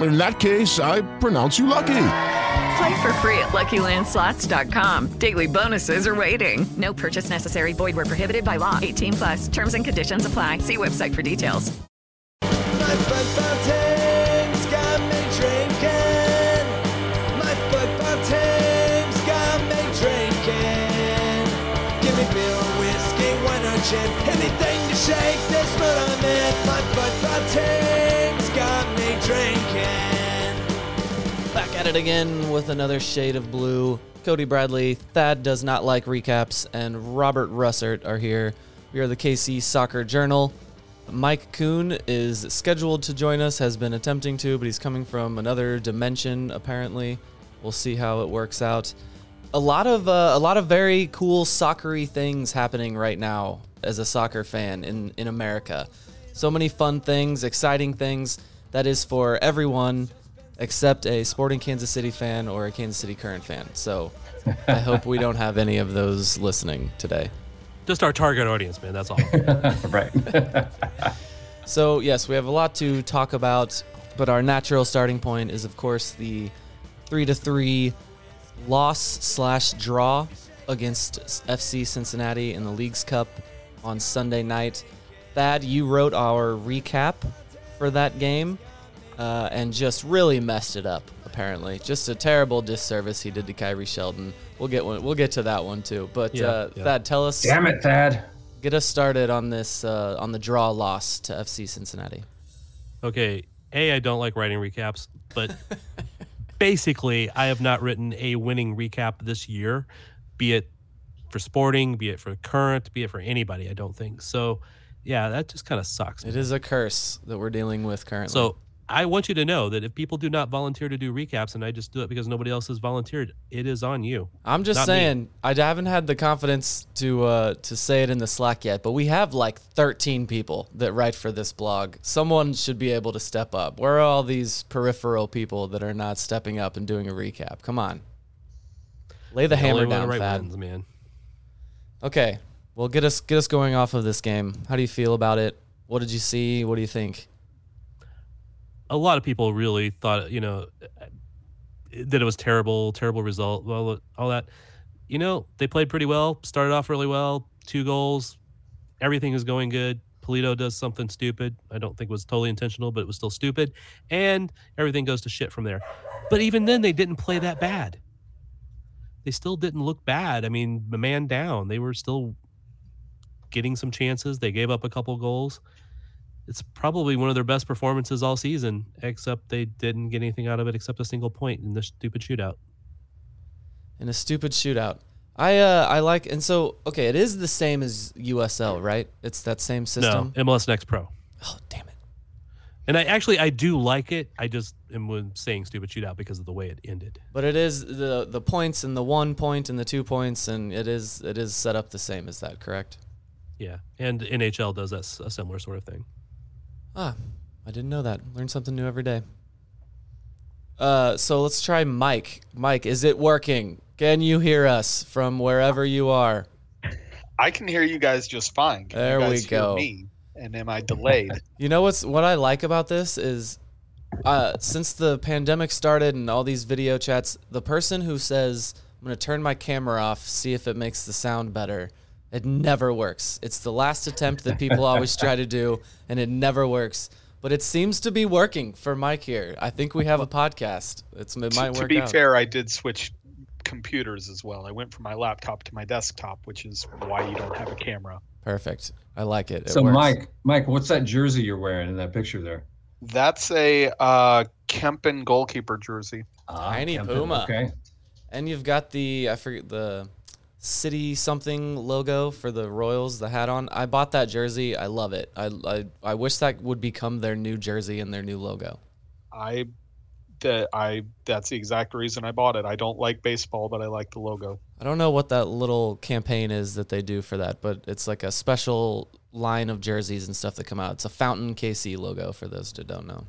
in that case, I pronounce you lucky. Play for free at LuckyLandSlots.com. Daily bonuses are waiting. No purchase necessary. Void were prohibited by law. 18 plus. Terms and conditions apply. See website for details. My football team's got me drinking. My football team's got me drinking. Give me beer, whiskey, wine or gin. Anything to shake it again with another shade of blue. Cody Bradley, Thad does not like recaps, and Robert Russert are here. We are the KC Soccer Journal. Mike Kuhn is scheduled to join us, has been attempting to, but he's coming from another dimension apparently. We'll see how it works out. A lot of uh, a lot of very cool soccery things happening right now as a soccer fan in in America. So many fun things, exciting things that is for everyone except a Sporting Kansas City fan or a Kansas City Current fan. So I hope we don't have any of those listening today. Just our target audience, man. That's all. right. so, yes, we have a lot to talk about, but our natural starting point is, of course, the 3 to 3 loss slash draw against FC Cincinnati in the Leagues Cup on Sunday night. Thad, you wrote our recap for that game uh, and just really messed it up. Apparently, just a terrible disservice he did to Khiry Shelton. We'll get one, we'll get to that one too. But yeah, uh, yeah. Thad, tell us. Damn it, Thad. Get us started on this uh, on the draw loss to FC Cincinnati. Okay, a I don't like writing recaps, but basically I have not written a winning recap this year, be it for Sporting, be it for Current, be it for anybody. I don't think so. Yeah, that just kind of sucks. It man. is a curse that we're dealing with currently. So I want you to know that if people do not volunteer to do recaps and I just do it because nobody else has volunteered, it is on you. I'm just saying me. I haven't had the confidence to uh, to say it in the Slack yet, but we have like 13 people that write for this blog. Someone should be able to step up. Where are all these peripheral people that are not stepping up and doing a recap? Come on, lay the, the hammer down, Thad. Wins, man. Okay, well get us get us going off of this game. How do you feel about it? What did you see? What do you think? A lot of people really thought, you know, that it was terrible, terrible result. Well, all that, you know, they played pretty well. Started off really well. Two goals. Everything is going good. Pulido does something stupid. I don't think was totally intentional, but it was still stupid. And everything goes to shit from there. But even then, they didn't play that bad. They still didn't look bad. I mean, the man down. They were still getting some chances. They gave up a couple goals it's probably one of their best performances all season, except they didn't get anything out of it except a single point in the stupid shootout. In a stupid shootout. I uh I like and so okay, it is the same as USL, right? It's that same system. No, MLS Next Pro. Oh damn it! And I actually I do like it. I just am saying stupid shootout because of the way it ended. But it is the the points and the one point and the two points and it is it is set up the same as that, correct? Yeah, and NHL does that a similar sort of thing. Ah, I didn't know that. Learn something new every day. Uh, so let's try Mike. Mike, is it working? Can you hear us from wherever you are? I can hear you guys just fine. Can There you we go. Me? And am I delayed? You know what's what I like about this is uh, since the pandemic started and all these video chats, the person who says I'm gonna turn my camera off, see if it makes the sound better, it never works. It's the last attempt that people always try to do, and it never works. But it seems to be working for Mike here. I think we have a podcast. It's it might to work be out. fair, I did switch computers as well. I went from my laptop to my desktop, which is why you don't have a camera. Perfect. I like it. It so works. Mike, Mike, what's that jersey you're wearing in that picture there? That's a uh, Kempen goalkeeper jersey. Tiny Kempen, Puma. Okay. And you've got the I forget the city something logo for the Royals, the hat on. I bought that jersey. I love it. I I, I wish that would become their new jersey and their new logo. I that I that's the exact reason I bought it. I don't like baseball, but I like the logo. I don't know what that little campaign is that they do for that, but it's like a special line of jerseys and stuff that come out. It's a Fountain KC logo for those that don't know.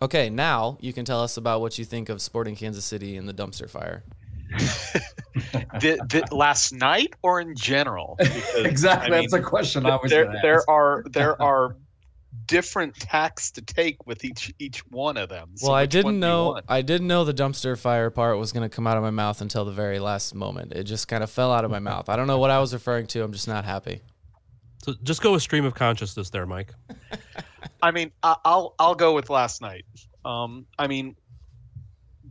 Okay, now you can tell us about what you think of Sporting Kansas City and the dumpster fire. the, the, last night or in general? Because, Exactly, I that's a question I was there, there are there are different tacks to take with each each one of them. So well, I didn't know? I didn't know the dumpster fire part was going to come out of my mouth until the very last moment. It just kind of fell out of my mouth. I don't know what I was referring to. I'm just not happy. So just go with stream of consciousness there, Mike. I mean, I, I'll I'll go with last night. Um, I mean,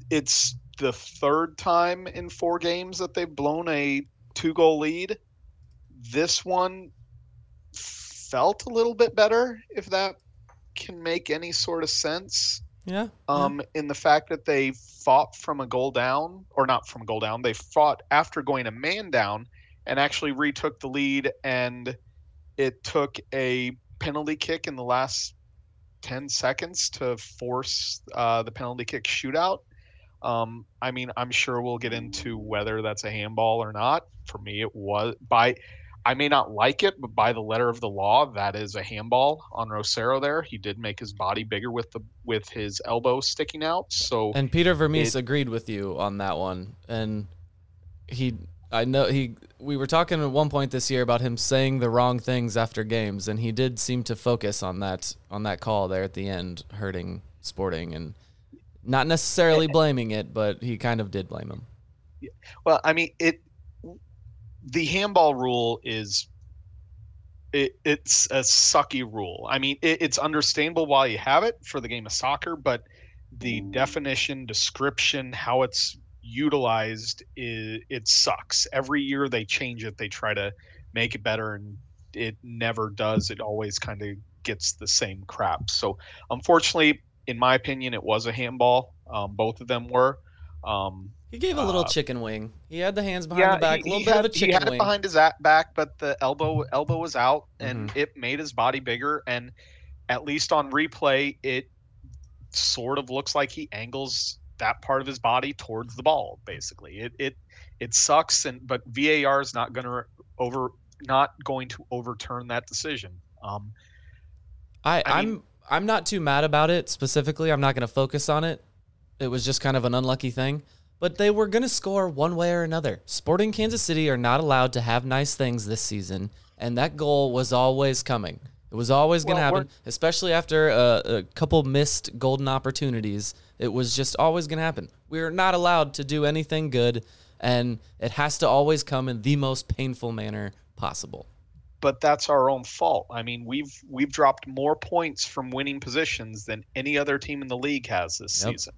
it's the third time in four games that they've blown a two goal lead. This one felt a little bit better, if that can make any sort of sense. Yeah. Um, in the fact that they fought from a goal down, or not from goal down, they fought after going a man down and actually retook the lead, and it took a penalty kick in the last 10 seconds to force uh, the penalty kick shootout. Um, I mean, I'm sure we'll get into whether that's a handball or not. For me, it was by. I may not like it, but by the letter of the law, that is a handball on Rosero. There, he did make his body bigger with the with his elbow sticking out. So And Peter Vermes it- agreed with you on that one. And he, I know he, we were talking at one point this year about him saying the wrong things after games, and he did seem to focus on that on that call there at the end, hurting Sporting, and not necessarily blaming it, but he kind of did blame him. Well, I mean, it. The handball rule is. It, it's a sucky rule. I mean, it, it's understandable why you have it for the game of soccer, but the definition, description, how it's utilized, is, it sucks. Every year they change it. They try to make it better, and it never does. It always kind of gets the same crap. So, unfortunately, in my opinion, it was a handball. Um, both of them were. Um, He gave a little uh, chicken wing. He had the hands behind the back, a little bit had, of a chicken wing. he had it wing. behind his back, but the elbow elbow was out, and Mm-hmm. it made his body bigger. And at least on replay, it sort of looks like he angles that part of his body towards the ball. Basically, it it it sucks, and but VAR is not going to over not going to overturn that decision. Um, I, I I am I'm not too mad about it specifically. I'm not going to focus on it. It was just kind of an unlucky thing. But they were going to score one way or another. Sporting Kansas City are not allowed to have nice things this season, and that goal was always coming. It was always going to Well, happen, especially after a, a couple missed golden opportunities. It was just always going to happen. We're not allowed to do anything good, and it has to always come in the most painful manner possible. But that's our own fault. I mean, we've we've dropped more points from winning positions than any other team in the league has this Yep. season.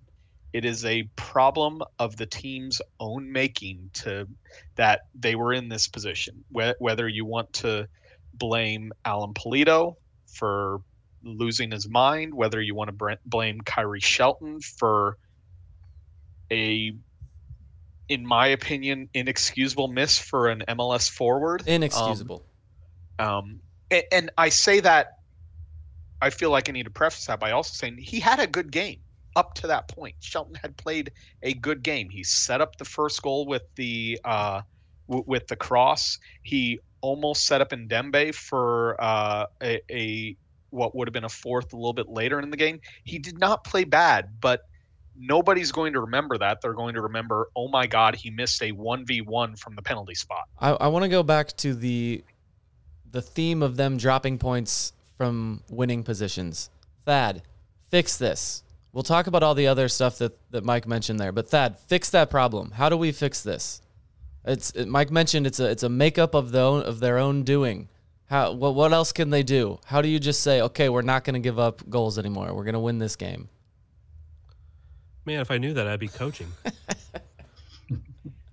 It is a problem of the team's own making to that they were in this position. Whether you want to blame Alan Pulido for losing his mind, whether you want to blame Khiry Shelton for a in my opinion, inexcusable miss for an MLS forward. Inexcusable. Um, um, a- and, I say that. I feel like I need to preface that by also saying he had a good game up to that point. Shelton had played a good game. He set up the first goal with the uh, w- with the cross. He almost set up Ndenbe for uh, a, a what would have been a fourth a little bit later in the game. He did not play bad, but nobody's going to remember that. They're going to remember, oh my God, he missed a one v one from the penalty spot. I, I want to go back to the the theme of them dropping points from winning positions. Thad, fix this. We'll talk about all the other stuff that, that Mike mentioned there, but Thad, fix that problem. How do we fix this? It's it, Mike mentioned it's a it's a makeup of the own, of their own doing. How what what else can they do? How do you just say, okay, we're not going to give up goals anymore. We're going to win this game. Man, if I knew that, I'd be coaching.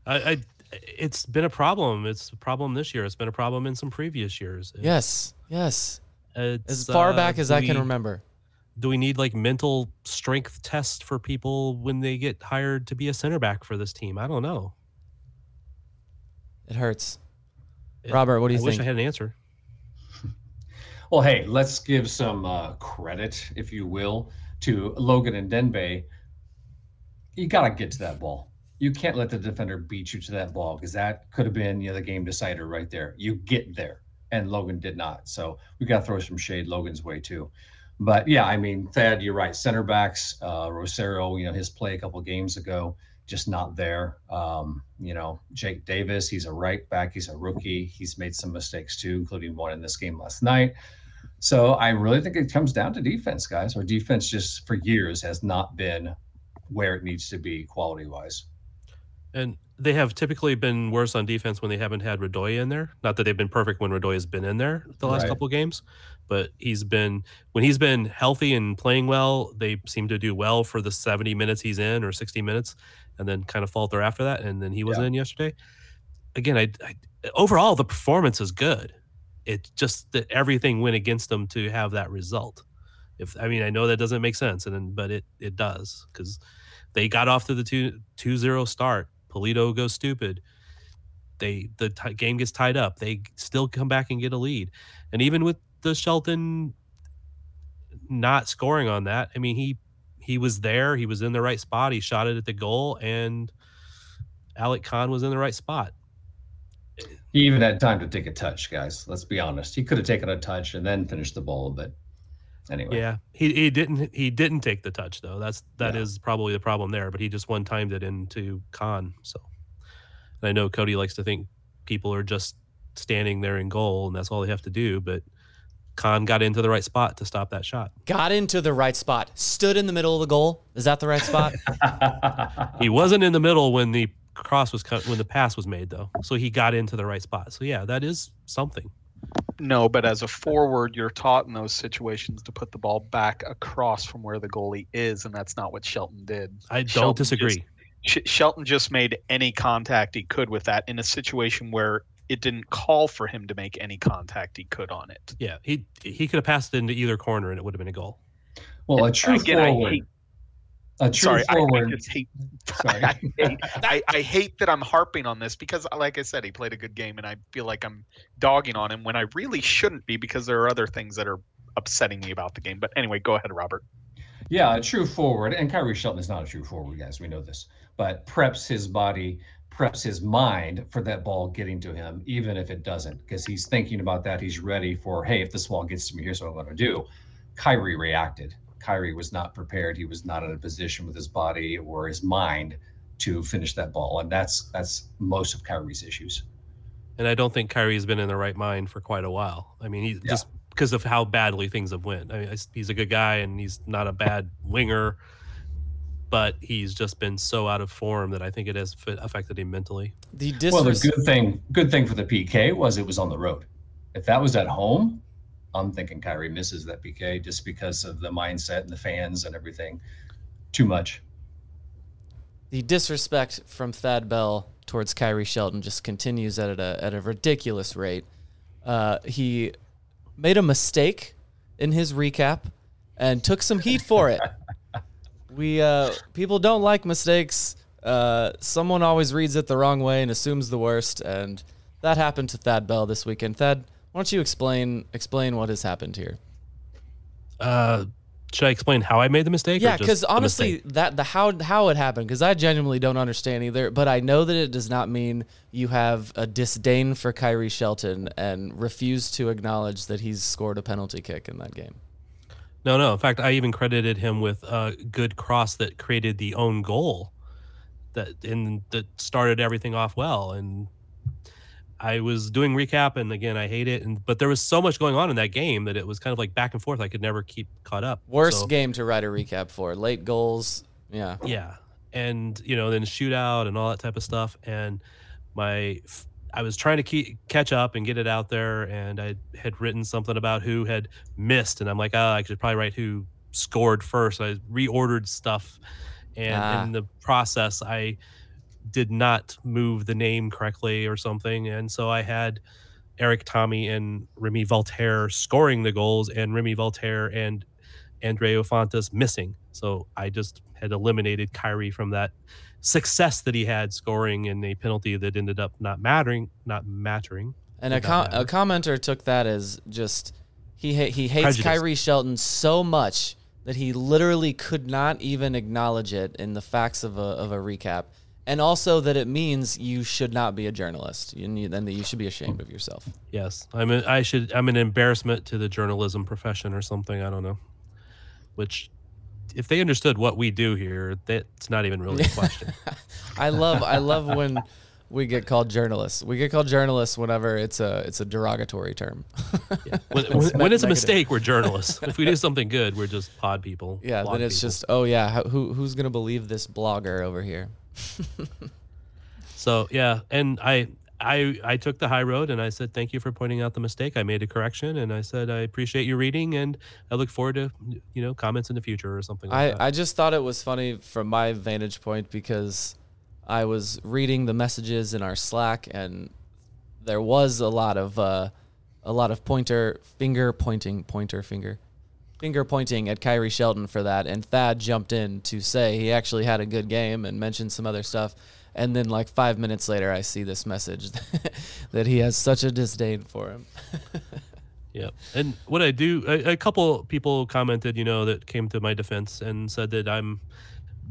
I, I, it's been a problem. It's a problem this year. It's been a problem in some previous years. Yes, yes. It's, As far uh, back as do I can remember. Do we need like mental strength tests for people when they get hired to be a center back for this team? I don't know. It hurts. Robert, what do you think? I wish? I had an answer. Well, hey, let's give some uh, credit, if you will, to Logan Ndenbe. You got to get to that ball. You can't let the defender beat you to that ball because that could have been you know, the game decider right there. You get there, and Logan did not. So we got to throw some shade Logan's way too. But yeah, I mean, Thad, you're right. Center backs, uh, Rosero, you know, his play a couple games ago, just not there. Um, you know, Jake Davis, he's a right back. He's a rookie. He's made some mistakes too, including one in this game last night. So I really think it comes down to defense, guys. Our defense just for years has not been where it needs to be quality wise. And they have typically been worse on defense when they haven't had Radoja in there. Not that they've been perfect when Radoja's been in there the last Right. couple of games, but he's been when he's been healthy and playing well, they seem to do well for the 70 minutes he's in or 60 minutes and then kind of falter after that and then he wasn't Yeah. in yesterday. Again, I, I overall the performance is good. It's just that everything went against them to have that result. If I mean, I know that doesn't make sense and then but it it does cuz they got off to the 2 2-0 start. Pulido goes stupid. They the t- game gets tied up. They still come back and get a lead. And even with the Shelton not scoring on that, I mean he he was there. He was in the right spot. He shot it at the goal, and Alec Kann was in the right spot. He even had time to take a touch, guys. Let's be honest. He could have taken a touch and then finished the ball, but anyway. Yeah, he, he didn't he didn't take the touch though. That's that is Yeah. probably probably the problem there. But he just one timed it into Kann. So, and I know Cody likes to think people are just standing there in goal and that's all they have to do. But Kann got into the right spot to stop that shot. Got into the right spot. Stood in the middle of the goal. Is that the right spot? He wasn't in the middle when the cross was cut when the pass was made though. So he got into the right spot. So yeah, that is something. No, but as a forward, you're taught in those situations to put the ball back across from where the goalie is, and that's not what Shelton did. I don't Shelton disagree. Just, Sh- Shelton just made any contact he could with that in a situation where it didn't call for him to make any contact he could on it. Yeah, he he could have passed it into either corner and it would have been a goal. Well, a true Again, I forward. hate- a true Sorry, I, I just hate. Sorry. I, hate I, I hate that I'm harping on this because, like I said, he played a good game, and I feel like I'm dogging on him when I really shouldn't be because there are other things that are upsetting me about the game. But anyway, go ahead, Robert. Yeah, a true forward, and Khiry Shelton is not a true forward, guys. We know this, but preps his body, preps his mind for that ball getting to him, even if it doesn't, because he's thinking about that. He's ready for, hey, if this ball gets to me, here's what I'm going to do. Khiry reacted. Khiry was not prepared. He was not in a position with his body or his mind to finish that ball, and that's that's most of Khiry's issues. And I don't think Khiry's been in the right mind for quite a while. I mean, he's Yeah. just because of how badly things have went. I mean, he's a good guy and he's not a bad winger, but he's just been so out of form that I think it has fi- affected him mentally. The well, the good thing, good thing for the PK was it was on the road. If that was at home, I'm thinking Khiry misses that PK just because of the mindset and the fans and everything. Too much. the disrespect from Thad Bell towards Khiry Shelton just continues at a at a ridiculous rate. Uh, he made a mistake in his recap and took some heat for it. we uh, people don't like mistakes. Uh, someone always reads it the wrong way and assumes the worst, and that happened to Thad Bell this weekend. Thad, why don't you explain explain what has happened here? Uh, should I explain how I made the mistake? Yeah, because honestly, mistake? that the how how it happened, because I genuinely don't understand either. But I know that it does not mean you have a disdain for Khiry Shelton and refuse to acknowledge that he's scored a penalty kick in that game. No, no. In fact, I even credited him with a good cross that created the own goal that and that started everything off well. And I was doing recap, and again, I hate it. And but there was so much going on in that game that it was kind of like back and forth. I could never keep caught up. Worst So- game to write a recap for. Late goals. Yeah. yeah and you know then shootout and all that type of stuff and my i was trying to keep catch up and get it out there and i had written something about who had missed and i'm like oh i should probably write who scored first i reordered stuff and Ah. in the process i did not move the name correctly or something and so i had Erik Thommy and Rémi Walter scoring the goals and Rémi Walter and Andreu Fontàs missing. So I just had eliminated Khiry from that success that he had scoring in a penalty that ended up not mattering, not mattering. And a, com- a commenter took that as just he ha- he hates Prejudice. Khiry Shelton so much that he literally could not even acknowledge it in the facts of a of a recap, and also that it means you should not be a journalist, and, you, and that you should be ashamed of yourself. Yes, I'm. A, I should. I'm an embarrassment to the journalism profession or something. I don't know. Which, if they understood what we do here, that's not even really a question. I love I love when we get called journalists. We get called journalists whenever it's a it's a derogatory term. when, It's when- when it's a mistake, we're journalists. if we do something good, we're just pod people. Yeah, then it's people. just oh yeah, how, who who's gonna believe this blogger over here? So yeah, and I I I took the high road and I said thank you for pointing out the mistake. I made a correction and I said I appreciate you reading and I look forward to you know comments in the future or something like I, that. I just thought it was funny from my vantage point because I was reading the messages in our Slack and there was a lot of uh, a lot of pointer finger pointing pointer finger finger pointing at Khiry Shelton for that and Thad jumped in to say he actually had a good game and mentioned some other stuff and then like 5 minutes later I see this message that he has such a disdain for him. Yeah, and what I do, a, a couple people commented, you know, that came to my defense and said that I'm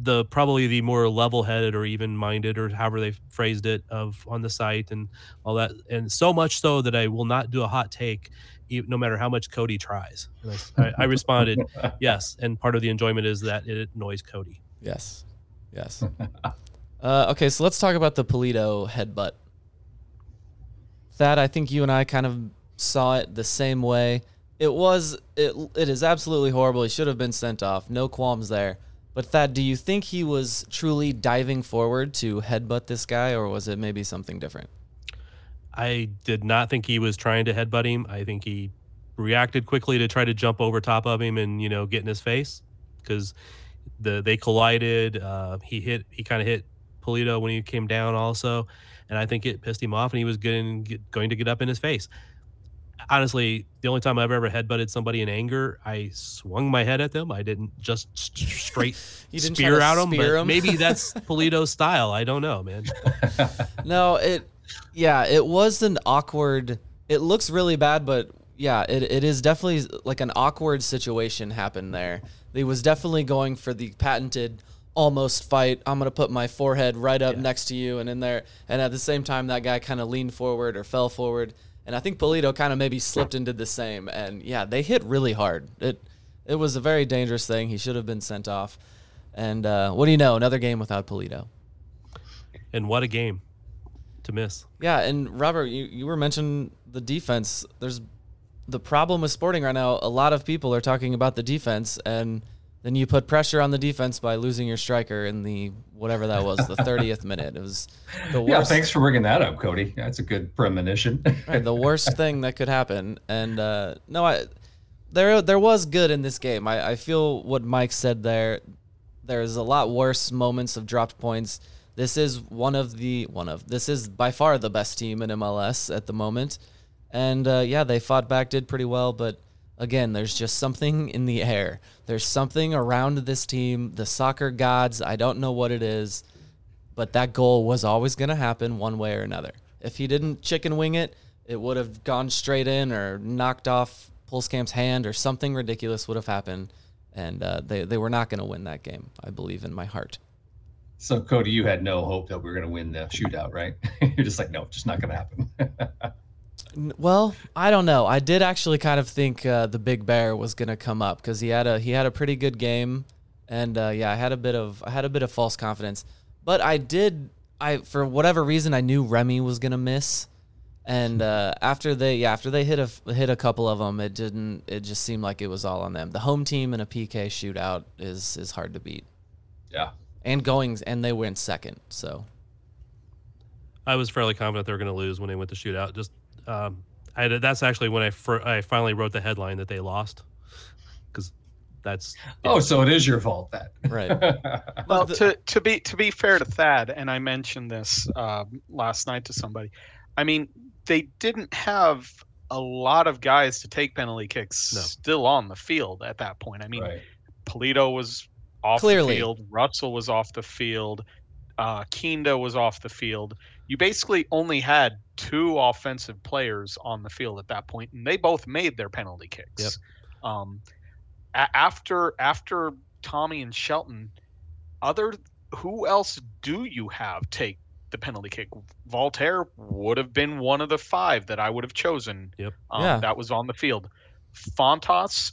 the probably the more level-headed or even-minded or however they phrased it of on the site and all that, and so much so that I will not do a hot take, no matter how much Cody tries. I, I s- I, I responded, yes, and part of the enjoyment is that it annoys Cody. Yes. Yes. uh, okay, so let's talk about the Pulido headbutt. Thad, I think you and I kind of saw it the same way. It was it it is absolutely horrible. He should have been sent off. No qualms there. But Thad, do you think he was truly diving forward to headbutt this guy, or was it maybe something different? I did not think he was trying to headbutt him. I think he reacted quickly to try to jump over top of him and you know get in his face because the they collided. Uh, he hit he kind of hit Pulido when he came down also, and I think it pissed him off and he was getting get, going to get up in his face. Honestly, the only time I've ever headbutted somebody in anger, I swung my head at them. I didn't just st- straight didn't spear to at them. spear But 'em? maybe that's Pulido's style. I don't know, man. no, it yeah, it was an awkward it looks really bad, but yeah, it, it is definitely like an awkward situation happened there. He was definitely going for the patented almost fight. I'm gonna put my forehead right up next to you and in there and at the same time that guy kind of leaned forward or fell forward. And I think Pulido kind of maybe slipped and did the same. And yeah, they hit really hard. It it was a very dangerous thing. He should have been sent off. And uh, what do you know? Another game without Pulido. And what a game to miss. Yeah, and Robert, you, you were mentioning the defense. There's the problem with Sporting right now. A lot of people are talking about the defense, and then you put pressure on the defense by losing your striker in the whatever that was, the 30th minute. It was the worst. Yeah, thanks for bringing that up, Cody. That's a good premonition. right, the worst thing that could happen. And uh, no, I there there was good in this game. I, I feel what Mike said there. There's a lot worse moments of dropped points. This is one of the one of this is by far the best team in MLS at the moment. And uh, yeah, they fought back, did pretty well, but again, there's just something in the air. There's something around this team. The soccer gods, I don't know what it is. but that goal was always going to happen one way or another. If he didn't chicken wing it, it would have gone straight in or knocked off Pulskamp's hand or something ridiculous would have happened. And uh, they, they were not going to win that game, I believe, in my heart. So, Cody, you had no hope that we were going to win the shootout, right? You're just like, no, just not going to happen. Well, I don't know. I did actually kind of think uh, the Big Bear was going to come up because he had a he had a pretty good game, and uh, yeah, I had a bit of I had a bit of false confidence, but I did I for whatever reason I knew Remy was going to miss, and uh, after they yeah after they hit a hit a couple of them, it didn't it just seemed like it was all on them. The home team in a PK shootout is is hard to beat, yeah. And goings, and they went second, so I was fairly confident they were going to lose when they went to shootout. Just um, I had, that's actually when I fir- I finally wrote the headline that they lost because that's Oh, so it is your fault that right. Well, to, to be to be fair to Thad, and I mentioned this uh, last night to somebody. I mean, they didn't have a lot of guys to take penalty kicks still on the field at that point. I mean, Pulido was off Clearly. the field, Russell was off the field, uh, Kinda was off the field. You basically only had two offensive players on the field at that point, and they both made their penalty kicks. Yep. Um, a- after after Thommy and Shelton, other who else do you have take the penalty kick? Walter would have been one of the five that I would have chosen. Yep. Um, Yeah. That was on the field. Fontàs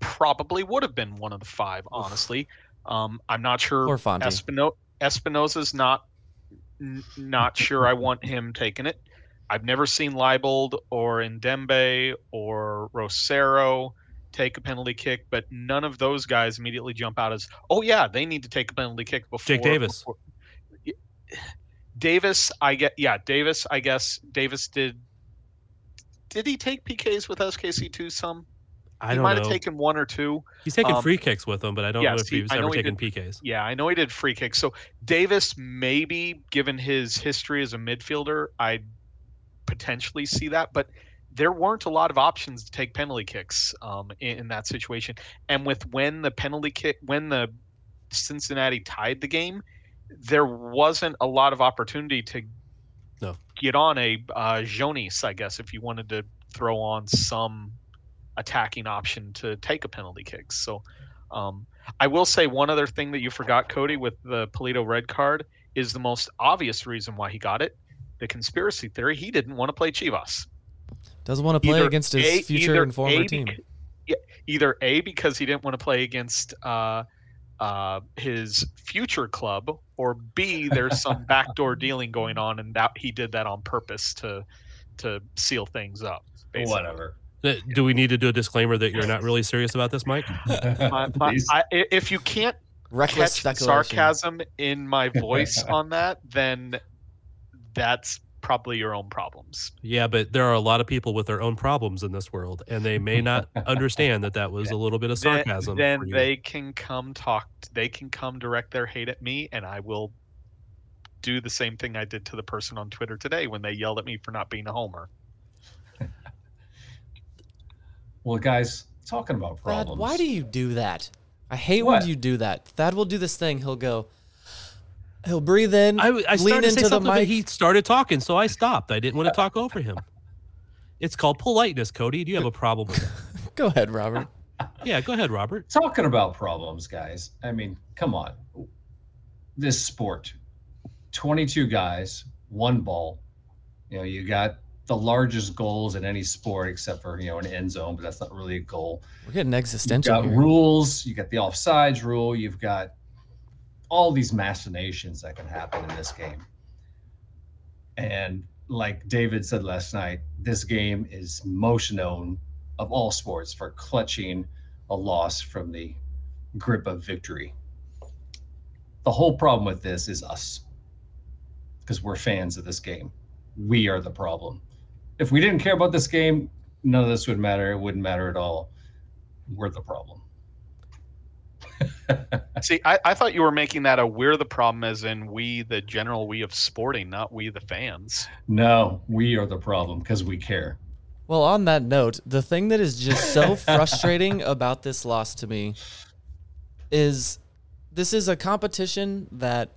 probably would have been one of the five, honestly. Um, I'm not sure. Poor Fonte. Espino- Espinoza's not n- not sure I want him taking it. I've never seen Leibold or Ndenbe or Rosero take a penalty kick, but none of those guys immediately jump out as, oh yeah, they need to take a penalty kick before. Jake Davis. before- Davis, I get, yeah, Davis. I guess Davis did. Did he take PKs with SKC two some? I he don't might know. have taken one or two. He's taken Um, free kicks with him, but I don't know if he was I ever he taken did- PKs. Yeah, I know he did free kicks. So Davis, maybe given his history as a midfielder, I'd potentially see that. But there weren't a lot of options to take penalty kicks um, in, in that situation. And with when the penalty kick, when the Cincinnati tied the game, there wasn't a lot of opportunity to No. get on a uh, Jonis, I guess, if you wanted to throw on some attacking option to take a penalty kick. So um, I will say one other thing that you forgot, Cody, with the Pulido red card is the most obvious reason why he got it. The conspiracy theory, he didn't want to play Chivas. doesn't want to play Either against his A- future and former A, team. either A because he didn't want to play against uh, uh, his future club, or B there's some backdoor dealing going on, and that he did that on purpose to to seal things up. basically. Whatever. Do we need to do a disclaimer that you're not really serious about this, Mike? My- my- I, i- if you can't Reckless catch the sarcasm in my voice on that, then that's probably your own problems. Yeah, but there are a lot of people with their own problems in this world, and they may not understand that that was a little bit of sarcasm. Then, for you. they can come talk. They can come direct their hate at me, and I will do the same thing I did to the person on Twitter today when they yelled at me for not being a homer. Well, guys, talking about Thad, problems. why do you do that? I hate What? when you do that. Thad will do this thing. He'll go. He'll breathe in. I, I lean started to into say the something, but mic. he started talking, so I stopped. I didn't want to talk over him. It's called politeness, Cody. Do you have a problem with that? Go ahead, Robert. Yeah, go ahead, Robert. Talking about problems, guys. I mean, come on. This sport, 22 guys, one ball. You know, you got the largest goals in any sport except for, you know, an end zone, but that's not really a goal. We're getting You've existential got here. rules, you got the offsides rule, you've got all these machinations that can happen in this game. And like David said last night, this game is most known of all sports for clutching a loss from the grip of victory. The whole problem with this is us because we're fans of this game. We are the problem. If we didn't care about this game, none of this would matter. It wouldn't matter at all. We're the problem. See, I, I thought you were making that a we're the problem, as in we, the general we of sporting, not we, the fans. No, we are the problem because we care. Well, on that note, the thing that is just so frustrating about this loss to me is this is a competition that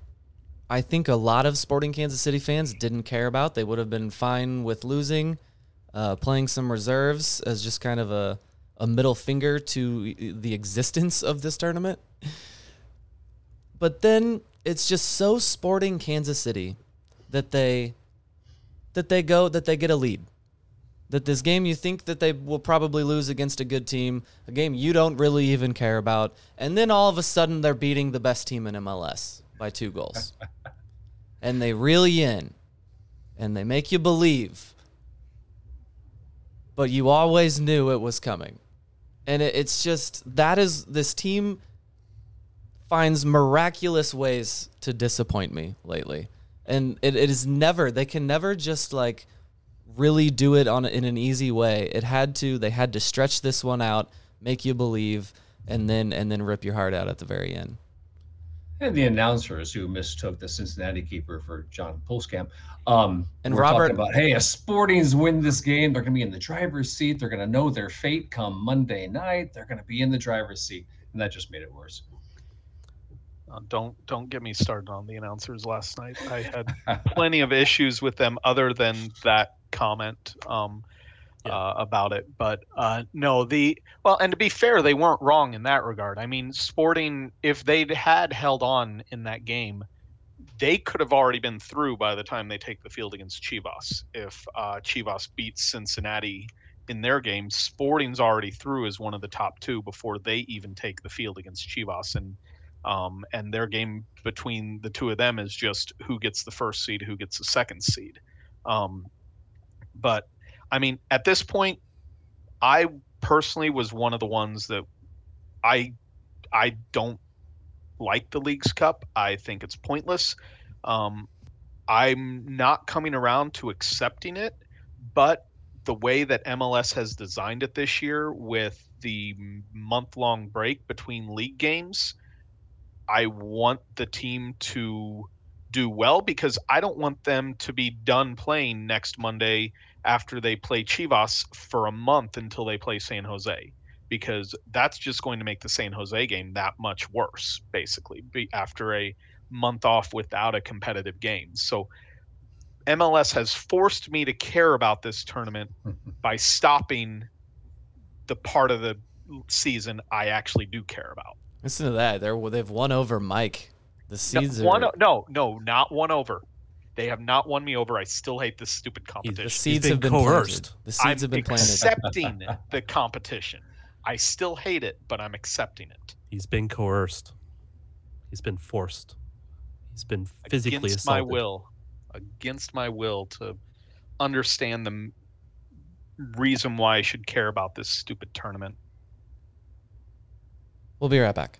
I think a lot of Sporting Kansas City fans didn't care about. They would have been fine with losing, uh, playing some reserves as just kind of a, a middle finger to the existence of this tournament. But then it's just so Sporting Kansas City that they that they go that they get a lead. That this game you think that they will probably lose against a good team, a game you don't really even care about, and then all of a sudden they're beating the best team in MLS by two goals. and they reel you in and they make you believe. But you always knew it was coming. And it, it's just that is this team finds miraculous ways to disappoint me lately. And it, it is never they can never just like really do it on in an easy way. It had to they had to stretch this one out, make you believe, and then and then rip your heart out at the very end. And the announcers who mistook the Cincinnati keeper for John Pulskamp. Um, And we're Robert- talking about, hey, if Sporting's win this game, they're going to be in the driver's seat. They're going to know their fate come Monday night. They're going to be in the driver's seat, and that just made it worse. Uh, don't don't get me started on the announcers last night. I had plenty of issues with them other than that comment um, uh, about it. But uh, no, the well, and to be fair, they weren't wrong in that regard. I mean, Sporting, if they had held on in that game, they could have already been through by the time they take the field against Chivas. If uh, Chivas beats Cincinnati in their game, Sporting's already through as one of the top two before they even take the field against Chivas. And um, and their game between the two of them is just who gets the first seed, who gets the second seed. Um, but I mean, at this point, I personally was one of the ones that I I don't like the League's Cup. I think it's pointless. Um, I'm not coming around to accepting it, but the way that MLS has designed it this year with the month long break between league games, I want the team to do well because I don't want them to be done playing next Monday after they play Chivas for a month until they play San Jose because that's just going to make the San Jose game that much worse basically be after a month off without a competitive game. So MLS has forced me to care about this tournament by stopping the part of the season I actually do care about. Listen to that. They're they've won over Mike. The No, one, are no, no, not one over. They have not won me over. I still hate this stupid competition. the seeds have been planted. The seeds I'm have been planted. accepting the competition. I still hate it, but I'm accepting it. He's been coerced. He's been forced. He's been physically against assaulted. my will, against my will to understand the reason why I should care about this stupid tournament. We'll be right back.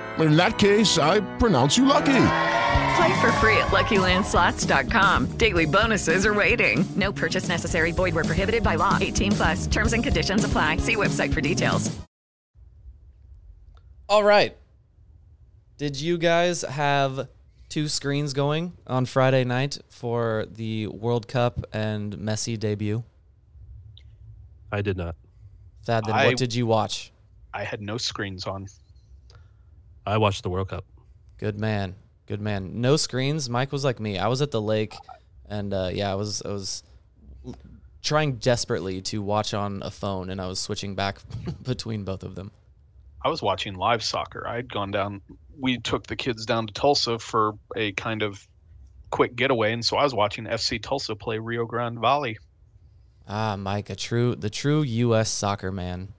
In that case, I pronounce you lucky. Play for free at LuckyLandSlots.com. Daily bonuses are waiting. No purchase necessary. Void were prohibited by law. 18 plus. Terms and conditions apply. See website for details. All right. Did you guys have two screens going on Friday night for the World Cup and Messi debut? I did not. Thad, then I- what did you watch? I had no screens on. I watched the World Cup. Good man. Good man. No screens. Mike was like me. I was at the lake and uh, yeah, I was I was trying desperately to watch on a phone and I was switching back between both of them. I was watching live soccer. I had gone down. We took the kids down to Tulsa for a kind of quick getaway, and so I was watching FC Tulsa play Rio Grande Valley. Ah, Mike, a true the true US soccer man.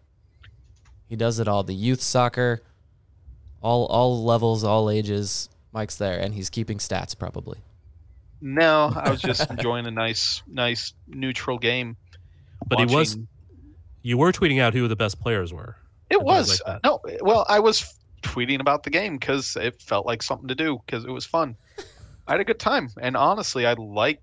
He does it all. The youth soccer, all all levels, all ages. Mike's there, and he's keeping stats probably. No, I was just enjoying a nice, nice neutral game. But he was. You were tweeting out who the best players were. It was like no. Well, I was tweeting about the game because it felt like something to do because it was fun. I had a good time, and honestly, I like.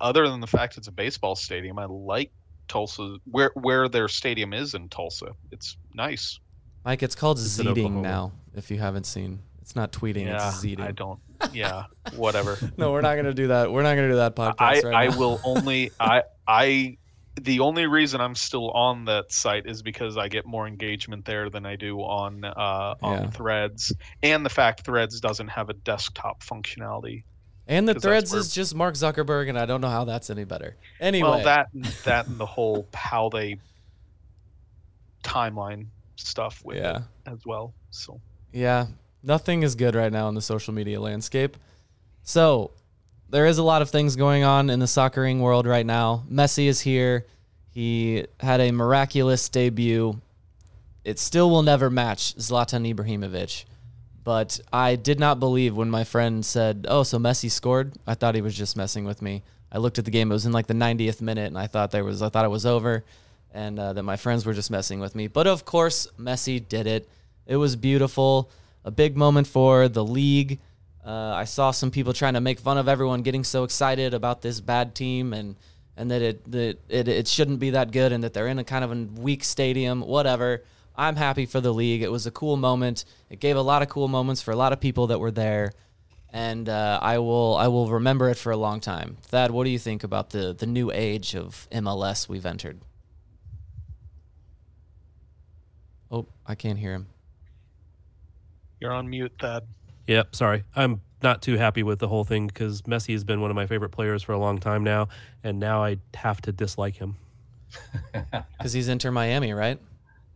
Other than the fact it's a baseball stadium, I like Tulsa where where their stadium is in Tulsa. It's nice. Mike, it's called It's in now. If you haven't seen, it's not tweeting. Yeah, it's zeeting. I don't. Yeah, whatever. No, we're not gonna do that. We're not gonna do that podcast. I, right I now. will only I I the only reason I'm still on that site is because I get more engagement there than I do on uh, on Yeah. Threads, and the fact Threads doesn't have a desktop functionality. And the threads where- is just Mark Zuckerberg, and I don't know how that's any better. Anyway, Well, that that and the whole how they timeline stuff with Yeah. as well. So Yeah, nothing is good right now in the social media landscape. So, there is a lot of things going on in the soccering world right now. Messi is here. He had a miraculous debut. It still will never match Zlatan Ibrahimovic. But I did not believe when my friend said, "Oh, so Messi scored." I thought he was just messing with me. I looked at the game; it was in like the 90th minute, and I thought there was, I thought it was over, and uh, that my friends were just messing with me. But of course, Messi did it. It was beautiful, a big moment for the league. Uh, I saw some people trying to make fun of everyone getting so excited about this bad team and and that it that it, it shouldn't be that good and that they're in a kind of a weak stadium. Whatever. I'm happy for the league. It was a cool moment. It gave a lot of cool moments for a lot of people that were there, and uh, I will I will remember it for a long time. Thad, what do you think about the the new age of MLS we've entered? Oh, I can't hear him. You're on mute, Thad. Yep, sorry. I'm not too happy with the whole thing because Messi has been one of my favorite players for a long time now, and now I have to dislike him. Because he's Inter Miami, right?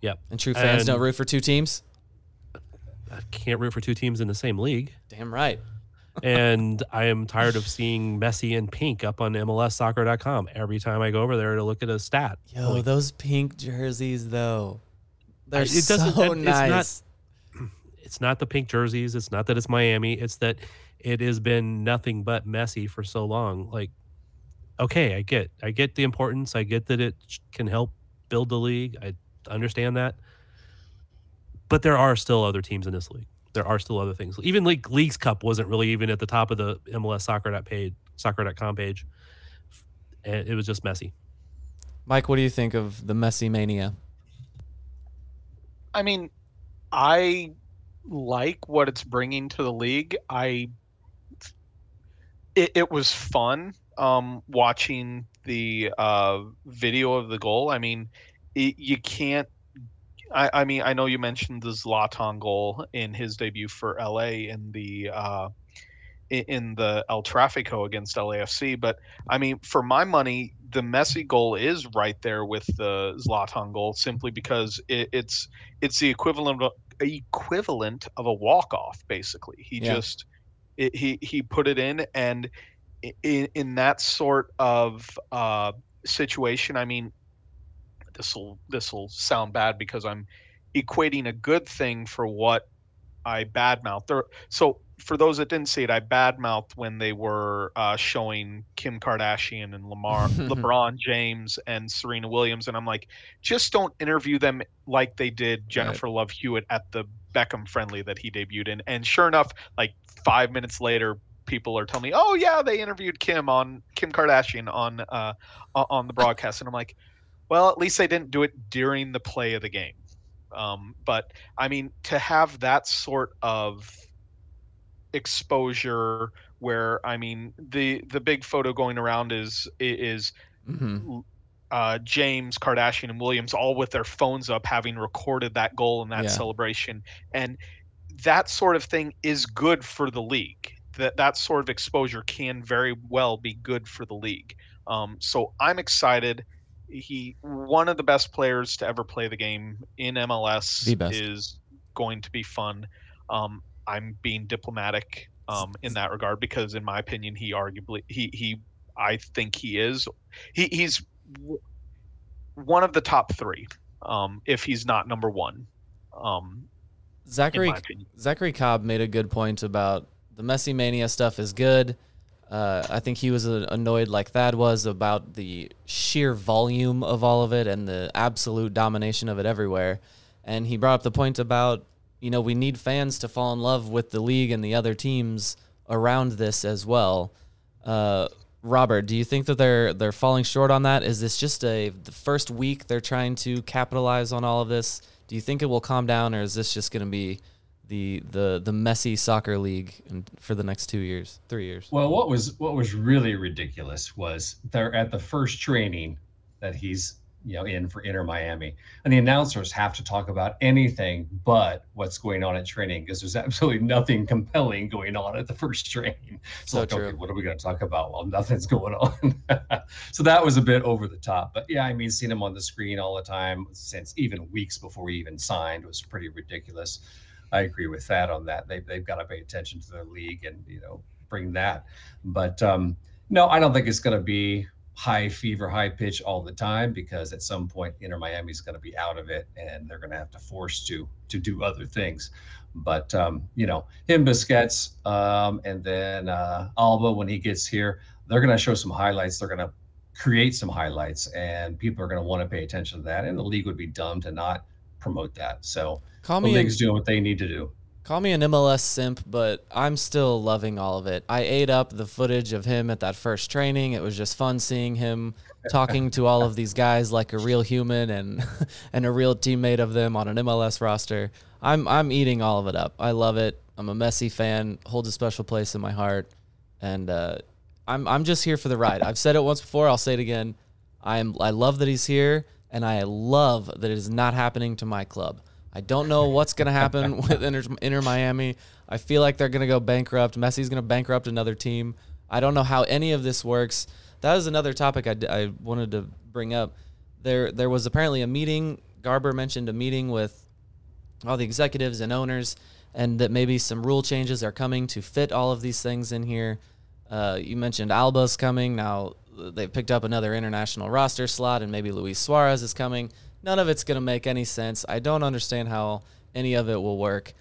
Yep. And true fans And- don't root for two teams. I can't root for two teams in the same league. Damn right. and I am tired of seeing Messi and pink up on MLSsoccer.com every time I go over there to look at a stat. Yo, Like, those pink jerseys though. They're I- it so it- it's not- nice. It's not the pink jerseys. It's not that it's Miami. It's that it has been nothing but messy for so long. Like, okay, I get, I get the importance. I get that it can help build the league. I understand that. But there are still other teams in this league. There are still other things. Even League Leagues Cup wasn't really even at the top of the MLS soccer page, soccer.com page. And it was just Messi. Mike, what do you think of the Messi mania? I mean, I like what it's bringing to the league. I it, it was fun um, watching the uh, video of the goal. I mean, it, you can't. I, I mean, I know you mentioned the Zlatan goal in his debut for LA in the uh, in the El Trafico against LAFC, but I mean, for my money, the Messi goal is right there with the Zlatan goal, simply because it, it's it's the equivalent of equivalent of a walk off. Basically, he Yeah. just it, he he put it in, and in in that sort of uh, situation, I mean, this will this will sound bad because I'm equating a good thing for what I badmouthed. So for those that didn't see it, I badmouthed when they were uh, showing Kim Kardashian and Lamar, LeBron James and Serena Williams, and I'm like, just don't interview them like they did Jennifer Love Hewitt at the Beckham friendly that he debuted in. And sure enough, like five minutes later, people are telling me, oh yeah, they interviewed Kim on Kim Kardashian on uh, on the broadcast, and I'm like, well, at least they didn't do it during the play of the game. Um, but I mean, to have that sort of exposure, where I mean, the the big photo going around is is Mhm. uh, James, Kardashian, and Williams all with their phones up, having recorded that goal and that Yeah. celebration, and that sort of thing is good for the league. That that sort of exposure can very well be good for the league. Um, so I'm excited. He one of the best players to ever play the game in MLS is going to be fun. Um, I'm being diplomatic um, in that regard because, in my opinion, he arguably he he I think he is he he's w- one of the top three. um, if he's not number one. Um, Zachary in my opinion. Zachary Cobb made a good point about the Messi mania stuff is good. Uh, I think he was annoyed, like Thad was, about the sheer volume of all of it and the absolute domination of it everywhere. And he brought up the point about, you know, we need fans to fall in love with the league and the other teams around this as well. Uh, Robert, do you think that they're they're falling short on that? Is this just a the first week they're trying to capitalize on all of this? Do you think it will calm down, or is this just going to be the the the Messi soccer league for the next two years, three years? Well, what was what was really ridiculous was they're at the first training that he's you know in for Inter Miami, and the announcers have to talk about anything but what's going on at training because there's absolutely nothing compelling going on at the first training. So, So like, true. okay, what are we going to talk about? Well, nothing's going on. so that was a bit over the top, but yeah, I mean, seeing him on the screen all the time since even weeks before he even signed was pretty ridiculous. I agree with that on that. They they've got to pay attention to their league and you know bring that. But um, no, I don't think it's going to be high fever, high pitch all the time because at some point Inter Miami's going to be out of it and they're going to have to force to to do other things. But um, you know him, Busquets, um, and then uh, Alba when he gets here, they're going to show some highlights. They're going to create some highlights, and people are going to want to pay attention to that. And the league would be dumb to not promote that. So Call the me an- league's doing what they need to do. Call me an MLS simp, but I'm still loving all of it. I ate up the footage of him at that first training. It was just fun seeing him talking to all of these guys like a real human and and a real teammate of them on an MLS roster. I'm I'm eating all of it up. I love it. I'm a Messi fan. Holds a special place in my heart, and uh, I'm I'm just here for the ride. I've said it once before. I'll say it again. I'm I love that he's here, and I love that it is not happening to my club. I don't know what's going to happen with Inter, Inter Miami. I feel like they're going to go bankrupt. Messi's going to bankrupt another team. I don't know how any of this works. That was another topic I, wanted to bring up. There there was apparently a meeting. Garber mentioned a meeting with all the executives and owners, and that maybe some rule changes are coming to fit all of these things in here. Uh, you mentioned Alba's coming. Now they've picked up another international roster slot, and maybe Luis Suarez is coming. None of it's going to make any sense. I don't understand how any of it will work,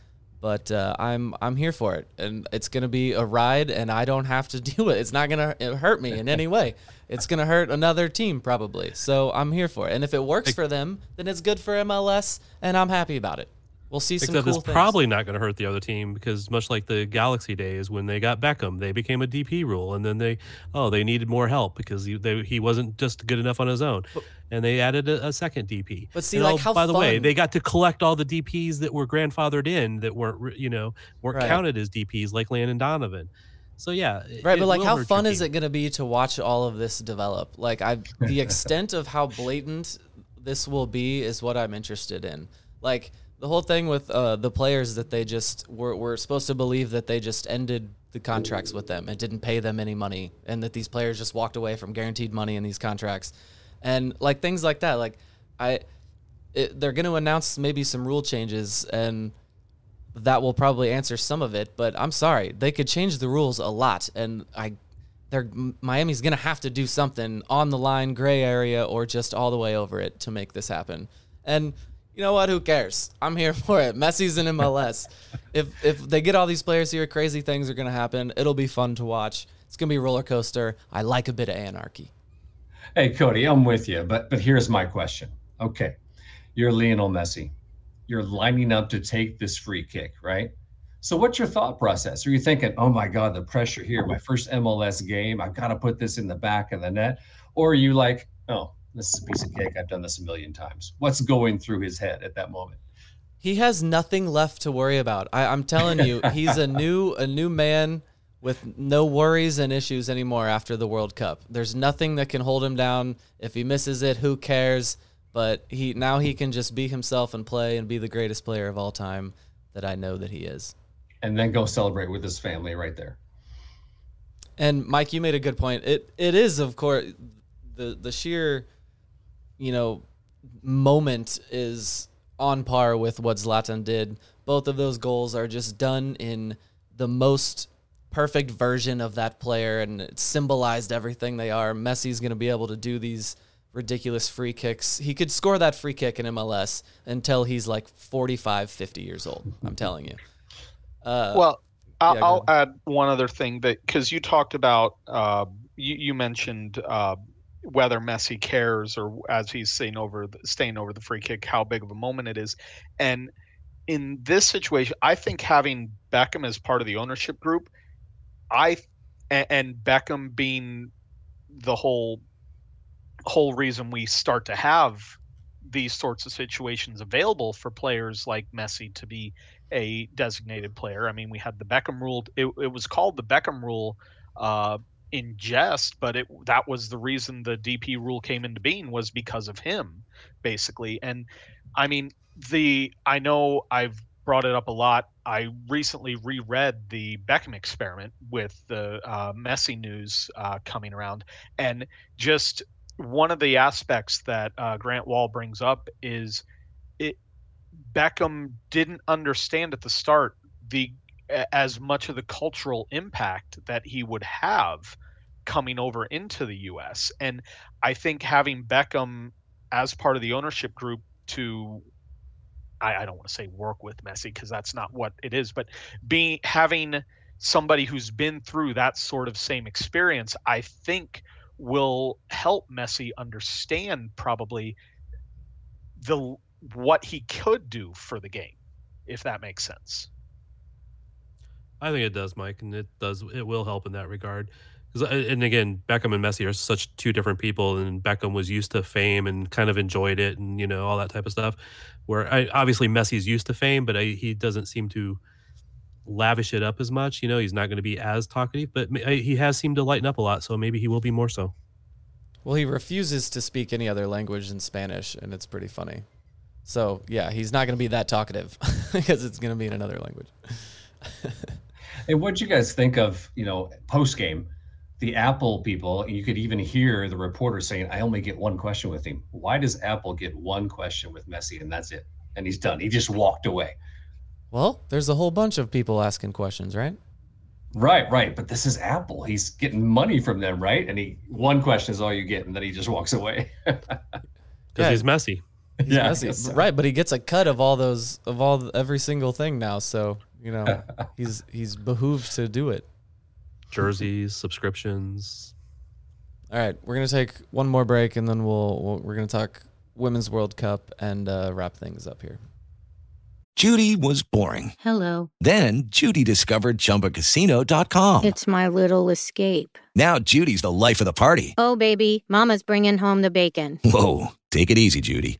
but uh, I'm I'm here for it, and it's going to be a ride, and I don't have to do it. It's not going to hurt me in any way. It's going to hurt another team probably. So I'm here for it, and if it works for them, then it's good for MLS, and I'm happy about it. We'll see some Except cool it's things. probably not going to hurt the other team because much like the Galaxy days when they got Beckham, they became a DP rule, and then they oh they needed more help because he, they, he wasn't just good enough on his own, and they added a, a second DP. But see, And, like, oh, how by the way, they got to collect all the DPs that were grandfathered in that weren't you know weren't Right. counted as DPs like Landon Donovan. So yeah, Right, it but like, how fun is team. it going to be to watch all of this develop? Like, I the extent of how blatant this will be is what I'm interested in. Like the whole thing with uh, the players that they just were were supposed to believe that they just ended the contracts with them and didn't pay them any money, and that these players just walked away from guaranteed money in these contracts, and like things like that. Like, I. It, they're going to announce maybe some rule changes and that will probably answer some of it. But I'm sorry, they could change the rules a lot, and I, they're Miami's gonna have to do something on the line, gray area, or just all the way over it to make this happen. And you know what? Who cares? I'm here for it. Messi's in MLS. if if they get all these players here, crazy things are gonna happen. It'll be fun to watch. It's gonna be a roller coaster. I like a bit of anarchy. Hey, Cody, I'm with you, but but here's my question. Okay, you're Lionel Messi. You're lining up to take this free kick, right? So what's your thought process? Are you thinking, "Oh my God, the pressure here! My first MLS game. I've got to put this in the back of the net," or are you like, "Oh, this is a piece of cake. I've done this a million times." What's going through his head at that moment? He has nothing left to worry about. I, I'm telling you, he's a new a new man with no worries and issues anymore after the World Cup. There's nothing that can hold him down. If he misses it, who cares? But he now he can just be himself and play and be the greatest player of all time that I know that he is. And then go celebrate with his family right there. And Mike, you made a good point. It it is of course the the sheer you know moment is on par with what Zlatan did. Both of those goals are just done in the most perfect version of that player and it symbolized everything they are. Messi's going to be able to do these ridiculous free kicks. He could score that free kick in MLS until he's like 45, 50 years old. I'm telling you. Uh, well, I'll, yeah, I'll add one other thing that because you talked about uh, you, you mentioned uh, whether Messi cares or as he's saying over the, staying over the free kick, how big of a moment it is, and in this situation, I think having Beckham as part of the ownership group, I and Beckham being the whole whole reason we start to have these sorts of situations available for players like Messi to be a designated player. I mean, we had the Beckham rule. It, it was called the Beckham rule uh, in jest, but it that was the reason the DP rule came into being was because of him, basically. And I mean, the I know I've brought it up a lot. I recently reread the Beckham experiment with the uh, news uh, coming around, and just one of the aspects that uh, Grant Wahl brings up is it Beckham didn't understand at the start the as much of the cultural impact that he would have coming over into the US. And I think having Beckham as part of the ownership group to I, I don't want to say work with Messi because that's not what it is, but being having somebody who's been through that sort of same experience, I think will help Messi understand probably the what he could do for the game, if that makes sense. I think it does, Mike, and it does. It will help in that regard. 'Cause, uh, And again, Beckham and Messi are such two different people, and Beckham was used to fame and kind of enjoyed it, and you know all that type of stuff. Where I, obviously Messi's used to fame, but I, he doesn't seem to lavish it up as much. You know, he's not going to be as talkative, but ma- he has seemed to lighten up a lot. So maybe he will be more so. Well, he refuses to speak any other language than Spanish, and it's pretty funny. So yeah, he's not going to be that talkative because it's going to be in another language. And what would you guys think of, you know, post game, the Apple people? You could even hear the reporter saying, "I only get one question with him." Why does Apple get one question with Messi and that's it, and he's done? He just walked away. Well, there's a whole bunch of people asking questions, right? Right, right. But this is Apple. He's getting money from them, right? And he one question is all you get, and then he just walks away. Because he's Messi. He's Yeah, I Messi. guess so. right? But he gets a cut of all those of all every single thing now. So you know he's he's behooved to do it. Jerseys, subscriptions. All right, we're gonna take one more break, and then we'll, we'll we're gonna talk Women's World Cup and uh, wrap things up here. Judy was boring. Hello. Then Judy discovered ChumbaCasino.com. It's my little escape. Now Judy's the life of the party. Oh, baby, Mama's bringing home the bacon. Whoa, take it easy, Judy.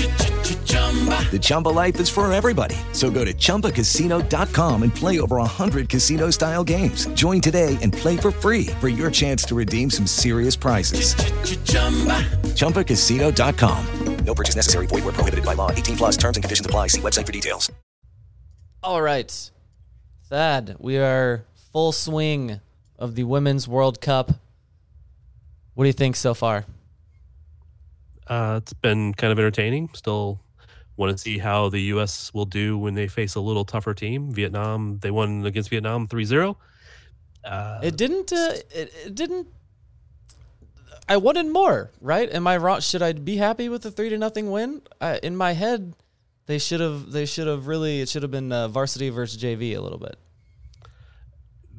The Chumba life is for everybody. So go to ChumbaCasino.com and play over 100 casino style games. Join today and play for free for your chance to redeem some serious prizes. ChumbaCasino.com. No purchase necessary. Void where prohibited by law. 18 plus terms and conditions apply. See website for details. All right, Thad, we are full swing of the Women's World Cup. What do you think so far? Uh, it's been kind of entertaining. Still want to see how the U.S. will do when they face a little tougher team. Vietnam, they won against Vietnam 3 0. Uh, It didn't. Uh, it, it didn't. I wanted more, right? Am I wrong? Should I be happy with the three to nothing win? I, in my head, they should have. They should have really. It should have been uh, varsity versus JV a little bit.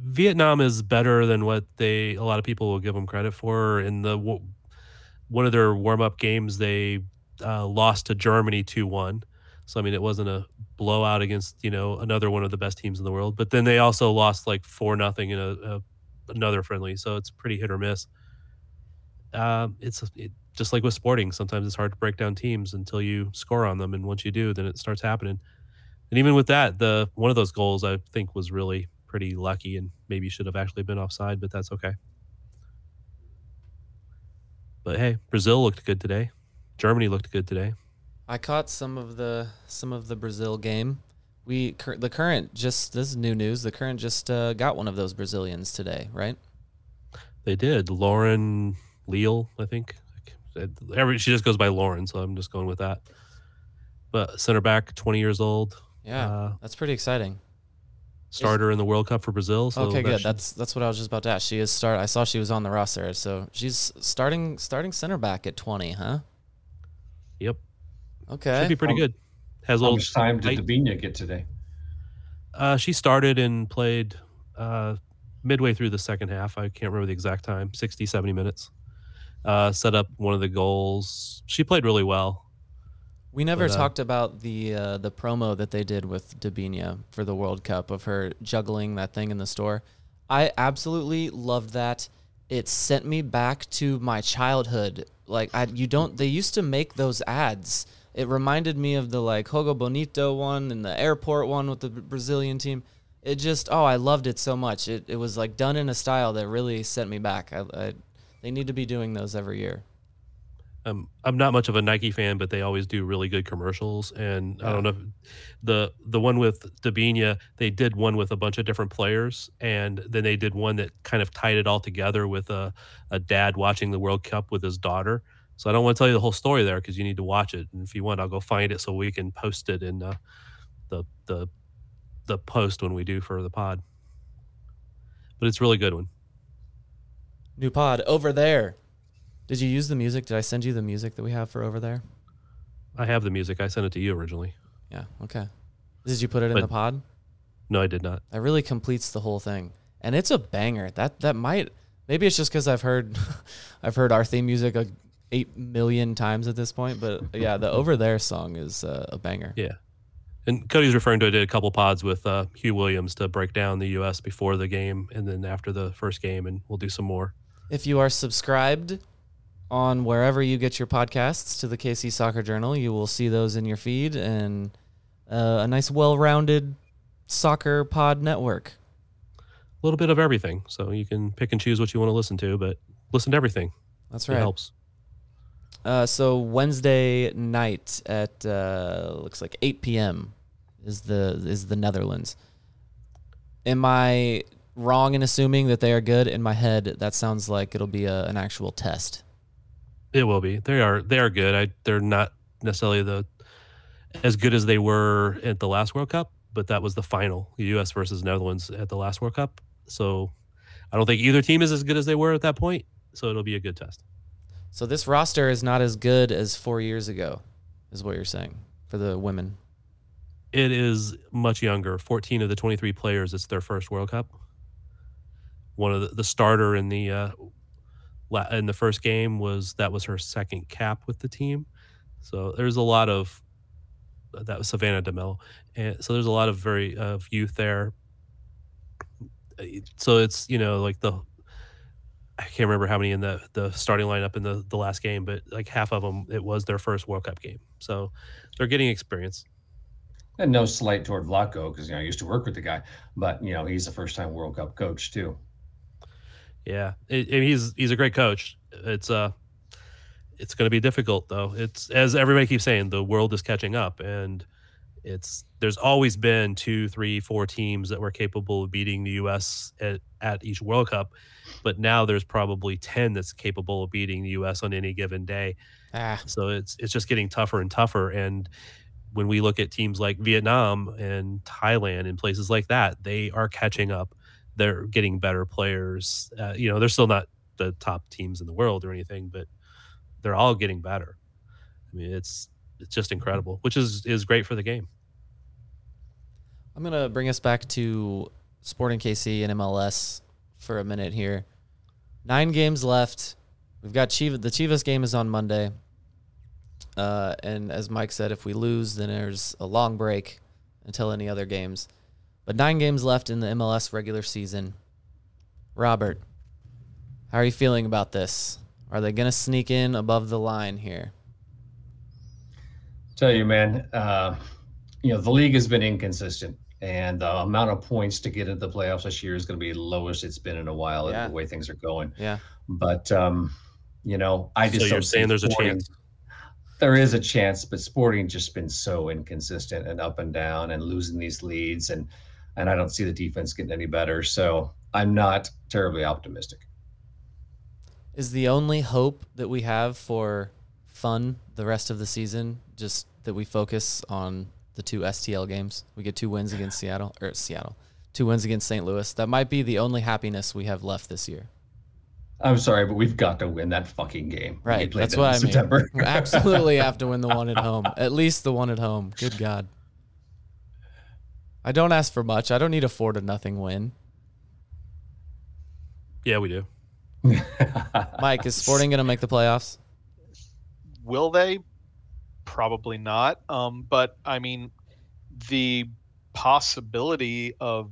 Vietnam is better than what they a lot of people will give them credit for. In the one of their warm up games, they uh, lost to Germany two one. So I mean, it wasn't a blowout against you know another one of the best teams in the world. But then they also lost like four nothing in a, a another friendly. So it's pretty hit or miss. Um, it's it, just like with sporting. Sometimes it's hard to break down teams until you score on them, and once you do, then it starts happening. And even with that, the one of those goals I think was really pretty lucky, and maybe should have actually been offside, but that's okay. But hey, Brazil looked good today. Germany looked good today. I caught some of the some of the Brazil game. We the current just this is new news. The current just uh, got one of those Brazilians today, right? They did. Lauren Leal, I think. Every she just goes by Lauren, so I'm just going with that. But center back, 20 years old. Yeah, Uh, that's pretty exciting. starter in the World Cup for Brazil. So okay, that good. should- That's that's what I was just about to ask. She is start. I saw she was on the roster, so she's starting starting center back at 20, huh? Yep. Okay, Should be pretty How- good. Has a How little much time did height. Debinha get today? Uh, she started and played uh, midway through the second half. I can't remember the exact time 60, 70 minutes. Uh, set up one of the goals. She played really well. We never But, uh, talked about the uh, the promo that they did with Debinha for the World Cup of her juggling that thing in the store. I absolutely loved that. It sent me back to my childhood. Like I, you don't. They used to make those ads. It reminded me of the like Joga Bonito one and the airport one with the Brazilian team. It just oh I loved it so much. It it was like done in a style that really sent me back. I, I they need to be doing those every year. Um, I'm not much of a Nike fan, but they always do really good commercials. And I don't know if the the one with Debinha, they did one with a bunch of different players, and then they did one that kind of tied it all together with a, a dad watching the World Cup with his daughter. So I don't want to tell you the whole story there because you need to watch it. And if you want, I'll go find it so we can post it in uh, the the the post when we do for the pod. But it's a really good one. New pod over there. Did you use the music? Did I send you the music that we have for over there? I have the music. I sent it to you originally. Yeah. Okay. Did you put it in the pod? No, I did not. That really completes the whole thing, and it's a banger. That that might maybe it's just because I've heard I've heard our theme music a, eight million times at this point, but yeah, the over there song is uh, a banger. Yeah. And Cody's referring to I did a couple pods with uh, Hugh Williams to break down the U.S. before the game and then after the first game, and we'll do some more. If you are subscribed on wherever you get your podcasts to the KC Soccer Journal, you will see those in your feed and uh, a nice, well-rounded soccer pod network. A little bit of everything, so you can pick and choose what you want to listen to, but listen to everything. That's It right. helps. Uh, so Wednesday night at uh, looks like 8 p.m. is the is the Netherlands. Am I wrong in assuming that they are good? In my head, that sounds like it'll be a, an actual test. It will be. They are. They are good. I. They're not necessarily the as good as they were at the last World Cup, but that was the final, the U.S. versus Netherlands at the last World Cup. So I don't think either team is as good as they were at that point. So it'll be a good test. So this roster is not as good as four years ago, is what you're saying for the women. It is much younger. 14 of the 23 players, it's their first World Cup. One of the, the starter in the uh, in the first game was that was her second cap with the team. So there's a lot of uh, that was Savannah DeMelo, and so there's a lot of very of youth there. So it's you know like the I can't remember how many in the the starting lineup in the the last game, but like half of them it was their first World Cup game. So they're getting experience. And no slight toward Vlatko because you know I used to work with the guy, but you know he's a first-time World Cup coach too. Yeah, it, it- he's he's a great coach. It's uh, it's going to be difficult though. It's as everybody keeps saying, the world is catching up, and it's there's always been two, three, four teams that were capable of beating the U.S. at, at each World Cup, but now there's probably ten that's capable of beating the U.S. on any given day. Ah. So it's it's just getting tougher and tougher, and when we look at teams like Vietnam and Thailand and places like that, they are catching up. They're getting better players. Uh, you know, they're still not the top teams in the world or anything, but they're all getting better. I mean, it's it's just incredible, which is is great for the game. I'm gonna bring us back to Sporting KC and MLS for a minute here. Nine games left. We've got. The Chivas game is on Monday. Uh, and as Mike said, if we lose, then there's a long break until any other games. But nine games left in the MLS regular season. Robert, how are you feeling about this? Are they going to sneak in above the line here? Tell you, man, uh, you know the league has been inconsistent, and the amount of points to get into the playoffs this year is going to be the lowest it's been in a while. Yeah. The way things are going, Yeah. but um, You know, I just. So just you're saying see there's a chance? There is a chance, but Sporting just been so inconsistent and up and down and losing these leads, and and I don't see the defense getting any better. So I'm not terribly optimistic. Is the only hope that we have for fun the rest of the season just that we focus on the two STL games? We get two wins against Seattle or Seattle, two wins against St. Louis. That might be the only happiness we have left this year. I'm sorry, but we've got to win that fucking game. Right. That's what I mean. September. We absolutely have to win the one at home. At least the one at home. Good God. I don't ask for much. I don't need a four to nothing win. Yeah, we do. Mike, is Sporting going to make the playoffs? Will they? Probably not. Um, but I mean, the possibility of,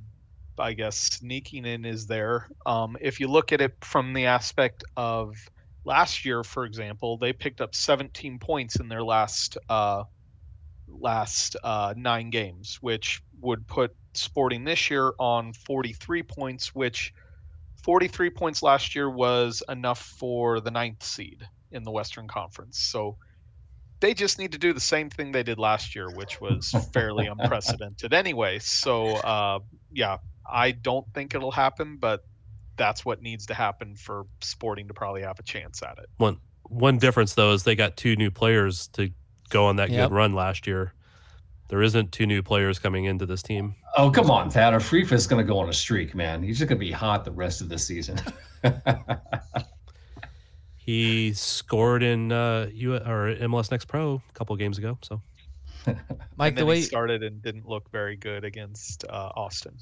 I guess, sneaking in is there. Um, if you look at it from the aspect of last year, for example, they picked up 17 points in their last uh, last uh, nine games, which would put Sporting this year on 43 points, which 43 points last year was enough for the ninth seed in the Western Conference. So they just need to do the same thing they did last year, which was fairly unprecedented anyway. So, uh, yeah, I don't think it'll happen, but that's what needs to happen for Sporting to probably have a chance at it. One one difference though is they got two new players to go on that Yep. good run last year. There isn't two new players coming into this team. Oh, come on, Thad. Afrifa is going to go on a streak, man. He's just going to be hot the rest of the season. He scored in uh, U or MLS Next Pro a couple games ago. So Mike, the way he started and didn't look very good against uh, Austin.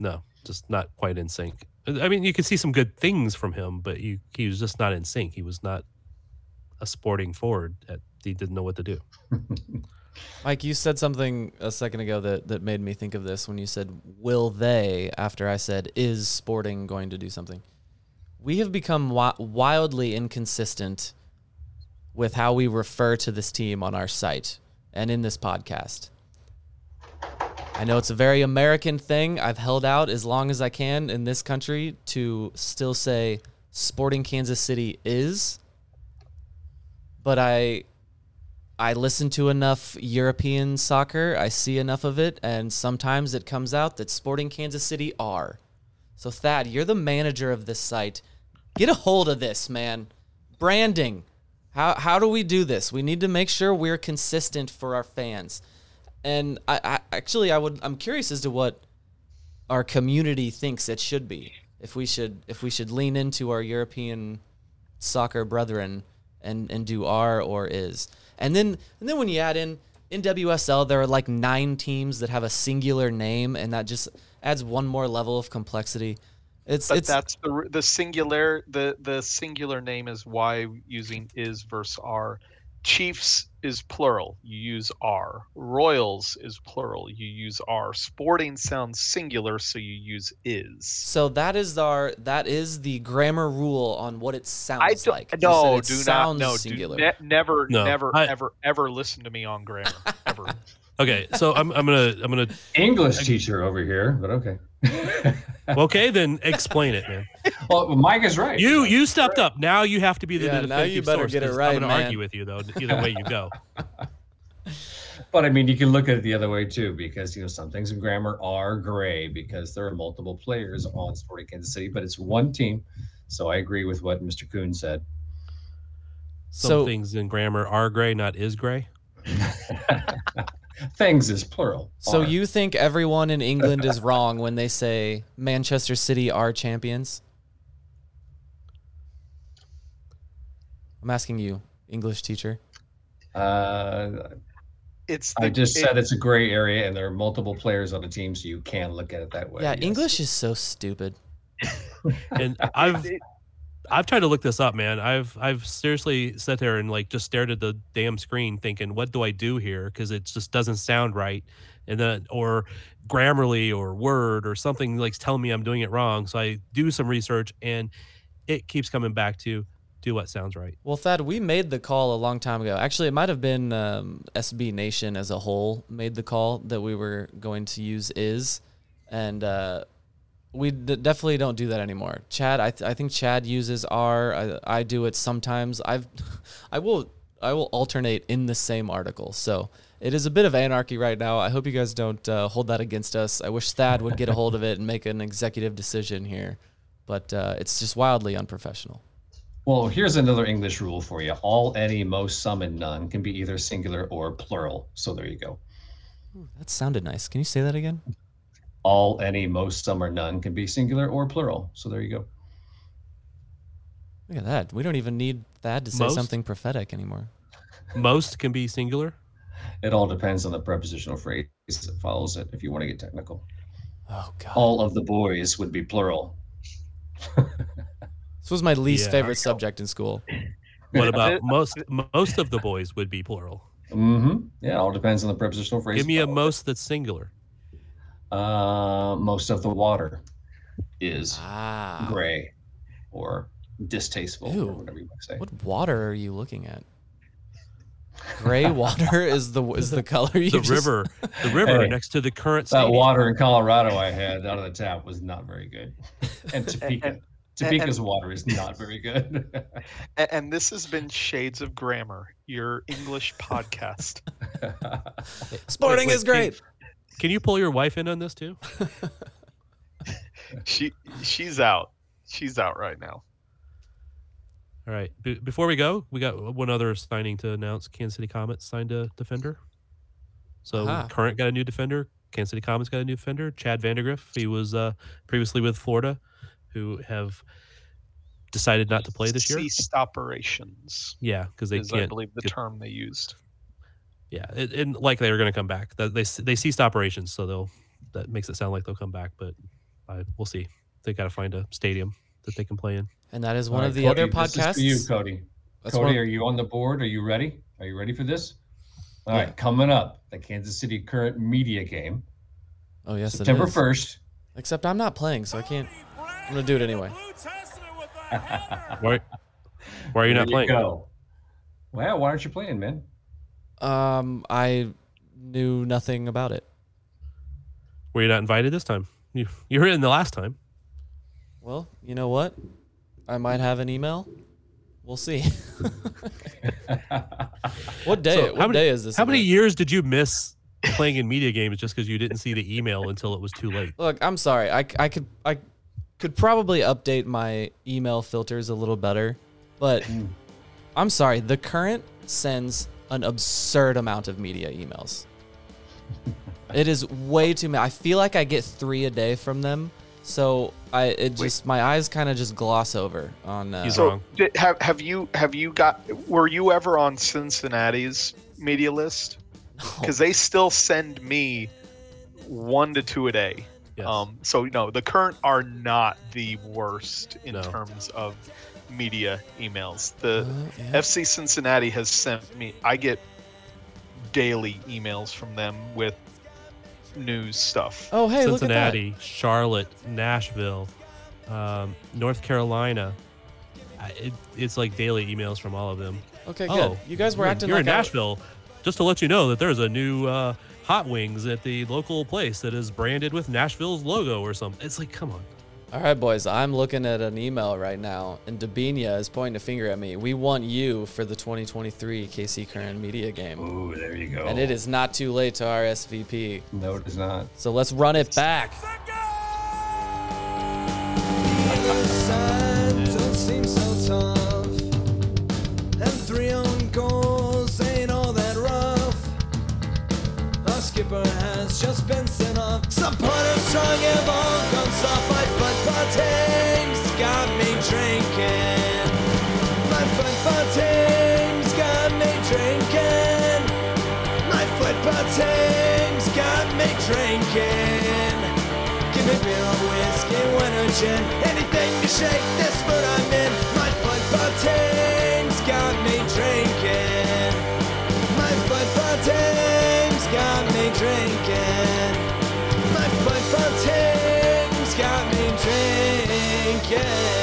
no, just not quite in sync. I mean, you could see some good things from him, but you, he was just not in sync. He was not a sporting forward. That he didn't know what to do. Mike, you said something a second ago that, that made me think of this when you said, Will they, after I said, Is Sporting going to do something? We have become wi- wildly inconsistent with how we refer to this team on our site and in this podcast. I know it's a very American thing. I've held out as long as I can in this country to still say Sporting Kansas City is, but I I listen to enough European soccer, I see enough of it, and sometimes it comes out that Sporting Kansas City are. So, Thad, you're the manager of this site. Get a hold of this, man. Branding. How, how do we do this? We need to make sure we're consistent for our fans. And I, I actually I would I'm curious as to what our community thinks it should be. If we should if we should lean into our European soccer brethren and and do are or is. And then and then when you add in in WSL there are like nine teams that have a singular name and that just adds one more level of complexity. It's But it's that's the the singular the the singular name is why using is versus are. Chiefs is plural. You use are. Royals is plural. You use are. Sporting sounds singular, so you use is. so that is our that is the grammar rule on what it sounds I don't, like. You no, it do not. sounds No, do singular. ne- never, No, never, I- ever, ever listen to me on grammar. Ever. Okay, so I'm I'm gonna I'm gonna English teacher over here, but okay. Okay then explain it, man. Well, Mike is right. You you stepped up. Now you have to be the Yeah, now you better source, get it 'cause right, I'm gonna argue with you though. Either way you go. But I mean, you can look at it the other way too, because you know some things in grammar are gray because there are multiple players on Sporting Kansas City, but it's one team. So I agree with what Mr. Kuhn said. Some So- things in grammar are gray, not is gray. Things is plural. So Are. you think everyone in England is wrong when they say Manchester City are champions? I'm asking you, English teacher. Uh, It's I just it- said it's a gray area, and there are multiple players on a team, so you can look at it that way. yeah, yes. English is so stupid. And I've I've tried to look this up, man. I've I've seriously sat there and like just stared at the damn screen, thinking, "What do I do here?" Because it just doesn't sound right, and then or Grammarly or Word or something like telling me I'm doing it wrong. So I do some research, and it keeps coming back to do what sounds right. Well, Thad, we made the call a long time ago. Actually, it might have been um, SB Nation as a whole made the call that we were going to use is, and uh, We d- definitely don't do that anymore. Chad, I, th- I think Chad uses R. I, I do it sometimes. I've, I will, I will alternate in the same article. So it is a bit of anarchy right now. I hope you guys don't uh, hold that against us. I wish Thad would get a hold of it and make an executive decision here, but uh, it's just wildly unprofessional. Well, here's another English rule for you. All, any, most, some, and none can be either singular or plural. So there you go. That sounded nice. Can you say that again? All, any, most, some, or none can be singular or plural. So there you go. Look at that. We don't even need Thad to say Most? something prophetic anymore. Most can be singular. It all depends on the prepositional phrase that follows it. If you want to get technical, Oh God. all of the boys would be plural. This was my least Yeah. favorite subject in school. What about most? Most of the boys would be plural. Mm-hmm. Yeah, it all depends on the prepositional phrase. Give me a most that's singular. It. Uh, most of the water is Ah. gray or distasteful Ew. or whatever you want to say. What water are you looking at? Gray water is the is the color you The just- river, the river Hey, next to the current That stadium. water in Colorado I had out of the tap was not very good. And Topeka. and- Topeka's and- water is not very good. A- And this has been Shades of Grammar, your English podcast. Sporting Wait, is wait, great. Can, can you pull your wife in on this too? She she's out. She's out right now. All right. Be before we go, we got one other signing to announce. Kansas City Comets signed a defender. So Aha. current got a new defender. Kansas City Comets got a new defender. Chad Vandergriff. He was uh, previously with Florida, who have decided not to play this year. Ceased operations. Yeah, because they is, I can't. believe the get- term they used. Yeah, it, and like they're going to come back. That they they ceased operations, so they'll that makes it sound like they'll come back, but I, we'll see. They got to find a stadium that they can play in. And that is one right, of the Cody, other this is podcasts. for you, Cody. That's Cody, one- are you on the board? Are you ready? Are you ready for this? All right, Yeah. coming up, the Kansas City current media game, Oh yes, September it is. first. Except I'm not playing, so I can't. I'm gonna do it anyway. Why? Why are you There not playing? Go. Well, why aren't you playing, man? Um, I knew nothing about it. Were you not invited this time? You you were in the last time. Well, you know what? I might have an email. We'll see. what day? So what many, day is this? How many years did you miss playing in media games just because you didn't see the email until it was too late? Look, I'm sorry. I, I could I could probably update my email filters a little better, but I'm sorry. The current sends an absurd amount of media emails. it is way too many. I feel like I get three a day from them, so I it just my eyes kind of just gloss over on. Uh, so di- have have you have you got were you ever on Cincinnati's media list? Because they still send me one to two a day. Um, so no, the current are not the worst in terms of media emails. The FC Cincinnati has sent me. I get daily emails from them with news stuff. Oh, hey, look at that. Cincinnati, Charlotte, Nashville, um, North Carolina. It, it's like daily emails from all of them. Okay, good. You guys were you're- acting You're like in I- Nashville. Just to let you know that there's a new uh, hot wings at the local place that is branded with Nashville's logo or something. It's like, come on. All right, boys. I'm looking at an email right now, and Debinha is pointing a finger at me. We want you for the 2023 KC Current Media Game. Ooh, there you go. And it is not too late to RSVP. No, it is not. So let's run it back. don't Skipper has just been sent off. Supporters strong have all gone soft. My football team's got me drinking. My football team's got me drinking. My football team's got me drinking. Give me beer or whiskey, wine or gin, anything to shake this mood I'm in. My football team's got me drinking. My football team's got me drinking.